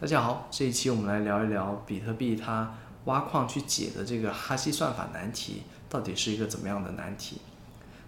大家好，这一期我们来聊一聊比特币它挖矿去解的这个哈希算法难题到底是一个怎么样的难题？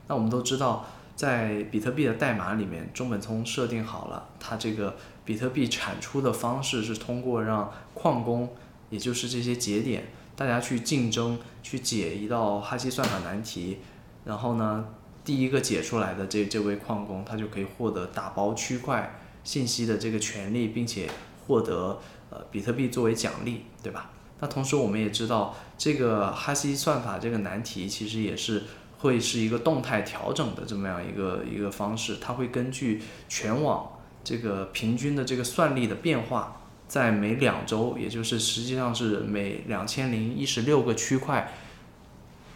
那我们都知道，在比特币的代码里面，中本聪设定好了，它这个比特币产出的方式是通过让矿工，也就是这些节点，大家去竞争去解一道哈希算法难题，然后呢，第一个解出来的这这位矿工，他就可以获得打包区块信息的这个权利，并且。获得呃比特币作为奖励，对吧？那同时我们也知道，这个哈希算法这个难题其实也是会是一个动态调整的这么样一个一个方式，它会根据全网这个平均的这个算力的变化，在每两周，也就是实际上是每两千零一十六个区块，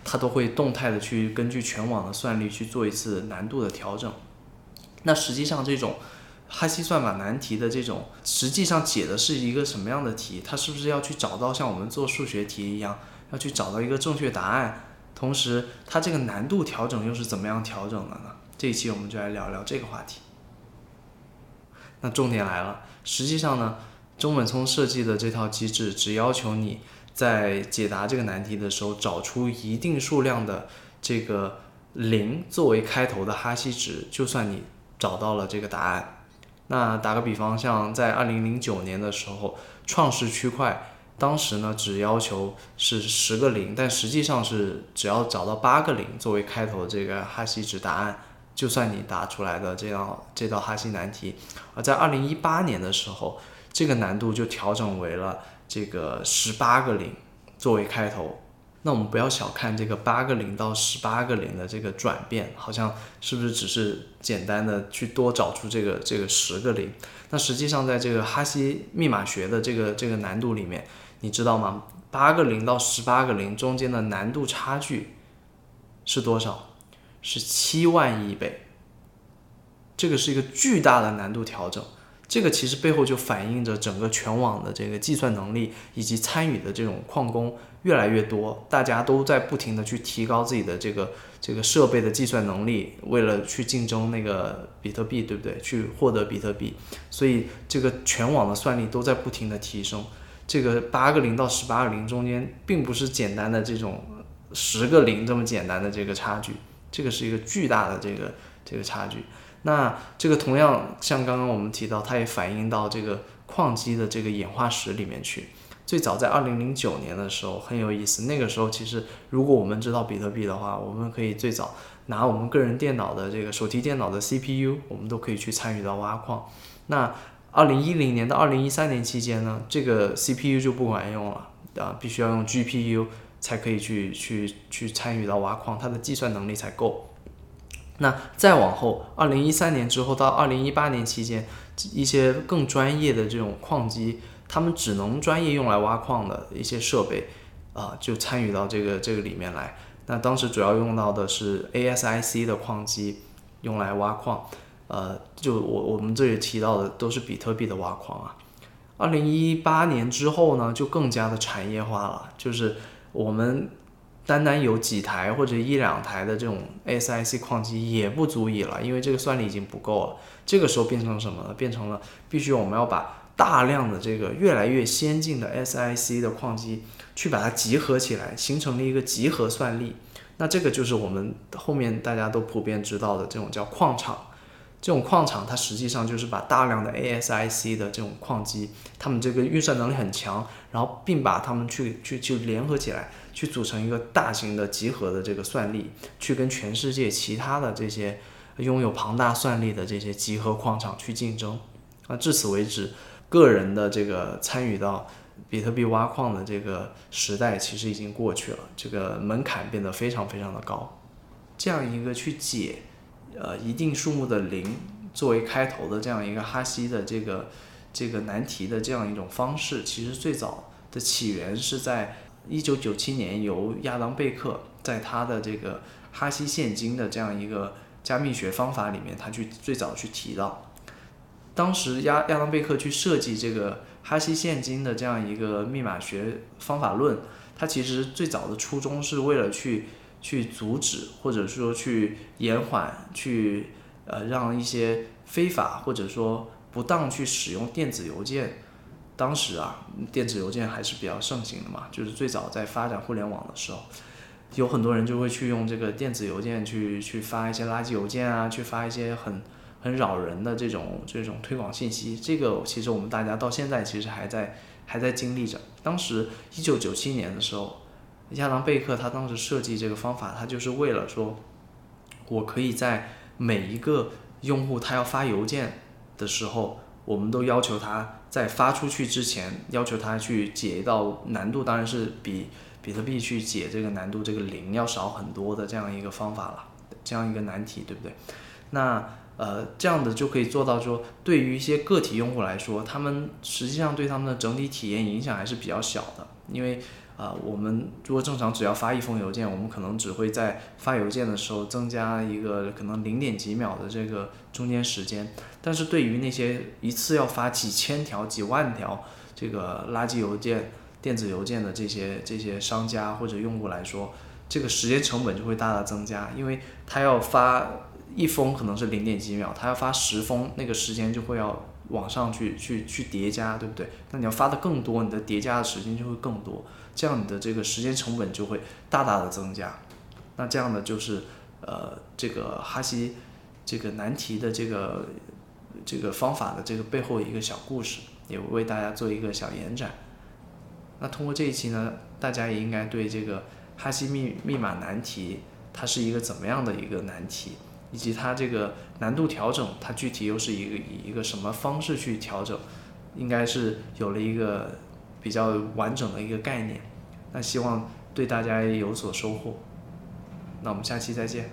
它都会动态的去根据全网的算力去做一次难度的调整。那实际上这种。哈希算法难题的这种，实际上解的是一个什么样的题？它是不是要去找到像我们做数学题一样，要去找到一个正确答案？同时，它这个难度调整又是怎么样调整的呢？这一期我们就来聊聊这个话题。那重点来了，实际上呢，中本聪设计的这套机制，只要求你在解答这个难题的时候，找出一定数量的这个零作为开头的哈希值，就算你找到了这个答案。那打个比方，像在二零零九年的时候，创世区块当时呢只要求是十个零，但实际上是只要找到八个零作为开头这个哈希值答案，就算你答出来的这道这道哈希难题。而在二零一八年的时候，这个难度就调整为了这个十八个零作为开头。那我们不要小看这个八个零到十八个零的这个转变，好像是不是只是简单的去多找出这个这个十个零？那实际上在这个哈希密码学的这个这个难度里面，你知道吗？八个零到十八个零中间的难度差距是多少？是七万亿倍。这个是一个巨大的难度调整。这个其实背后就反映着整个全网的这个计算能力以及参与的这种矿工越来越多，大家都在不停的去提高自己的这个这个设备的计算能力，为了去竞争那个比特币，对不对？去获得比特币，所以这个全网的算力都在不停的提升。这个八个零到十八个零中间，并不是简单的这种十个零这么简单的这个差距，这个是一个巨大的这个这个差距。那这个同样像刚刚我们提到，它也反映到这个矿机的这个演化史里面去。最早在二零零九年的时候很有意思，那个时候其实如果我们知道比特币的话，我们可以最早拿我们个人电脑的这个手提电脑的 CPU，我们都可以去参与到挖矿。那二零一零年到二零一三年期间呢，这个 CPU 就不管用了啊，必须要用 GPU 才可以去去去参与到挖矿，它的计算能力才够。那再往后，二零一三年之后到二零一八年期间，一些更专业的这种矿机，他们只能专业用来挖矿的一些设备，啊，就参与到这个这个里面来。那当时主要用到的是 ASIC 的矿机，用来挖矿。呃，就我我们这里提到的都是比特币的挖矿啊。二零一八年之后呢，就更加的产业化了，就是我们。单单有几台或者一两台的这种 SIC 矿机也不足以了，因为这个算力已经不够了。这个时候变成什么呢？变成了必须我们要把大量的这个越来越先进的 SIC 的矿机去把它集合起来，形成了一个集合算力。那这个就是我们后面大家都普遍知道的这种叫矿场。这种矿场它实际上就是把大量的 ASIC 的这种矿机，它们这个运算能力很强，然后并把它们去去去联合起来。去组成一个大型的集合的这个算力，去跟全世界其他的这些拥有庞大算力的这些集合矿场去竞争。啊，至此为止，个人的这个参与到比特币挖矿的这个时代其实已经过去了，这个门槛变得非常非常的高。这样一个去解，呃，一定数目的零作为开头的这样一个哈希的这个这个难题的这样一种方式，其实最早的起源是在。一九九七年，由亚当贝克在他的这个哈希现金的这样一个加密学方法里面，他去最早去提到，当时亚亚当贝克去设计这个哈希现金的这样一个密码学方法论，他其实最早的初衷是为了去去阻止或者说去延缓去呃让一些非法或者说不当去使用电子邮件。当时啊，电子邮件还是比较盛行的嘛，就是最早在发展互联网的时候，有很多人就会去用这个电子邮件去去发一些垃圾邮件啊，去发一些很很扰人的这种这种推广信息。这个其实我们大家到现在其实还在还在经历着。当时一九九七年的时候，亚当贝克他当时设计这个方法，他就是为了说，我可以在每一个用户他要发邮件的时候，我们都要求他在发出去之前，要求他去解一道难度，当然是比比特币去解这个难度这个零要少很多的这样一个方法了，这样一个难题，对不对？那呃，这样的就可以做到说，对于一些个体用户来说，他们实际上对他们的整体体验影响还是比较小的，因为。啊，我们如果正常只要发一封邮件，我们可能只会在发邮件的时候增加一个可能零点几秒的这个中间时间。但是对于那些一次要发几千条、几万条这个垃圾邮件、电子邮件的这些这些商家或者用户来说，这个时间成本就会大大增加，因为他要发一封可能是零点几秒，他要发十封，那个时间就会要往上去去去叠加，对不对？那你要发的更多，你的叠加的时间就会更多。这样你的这个时间成本就会大大的增加，那这样的就是呃这个哈希这个难题的这个这个方法的这个背后一个小故事，也为大家做一个小延展。那通过这一期呢，大家也应该对这个哈希密密码难题它是一个怎么样的一个难题，以及它这个难度调整它具体又是一个以一个什么方式去调整，应该是有了一个。比较完整的一个概念，那希望对大家有所收获。那我们下期再见。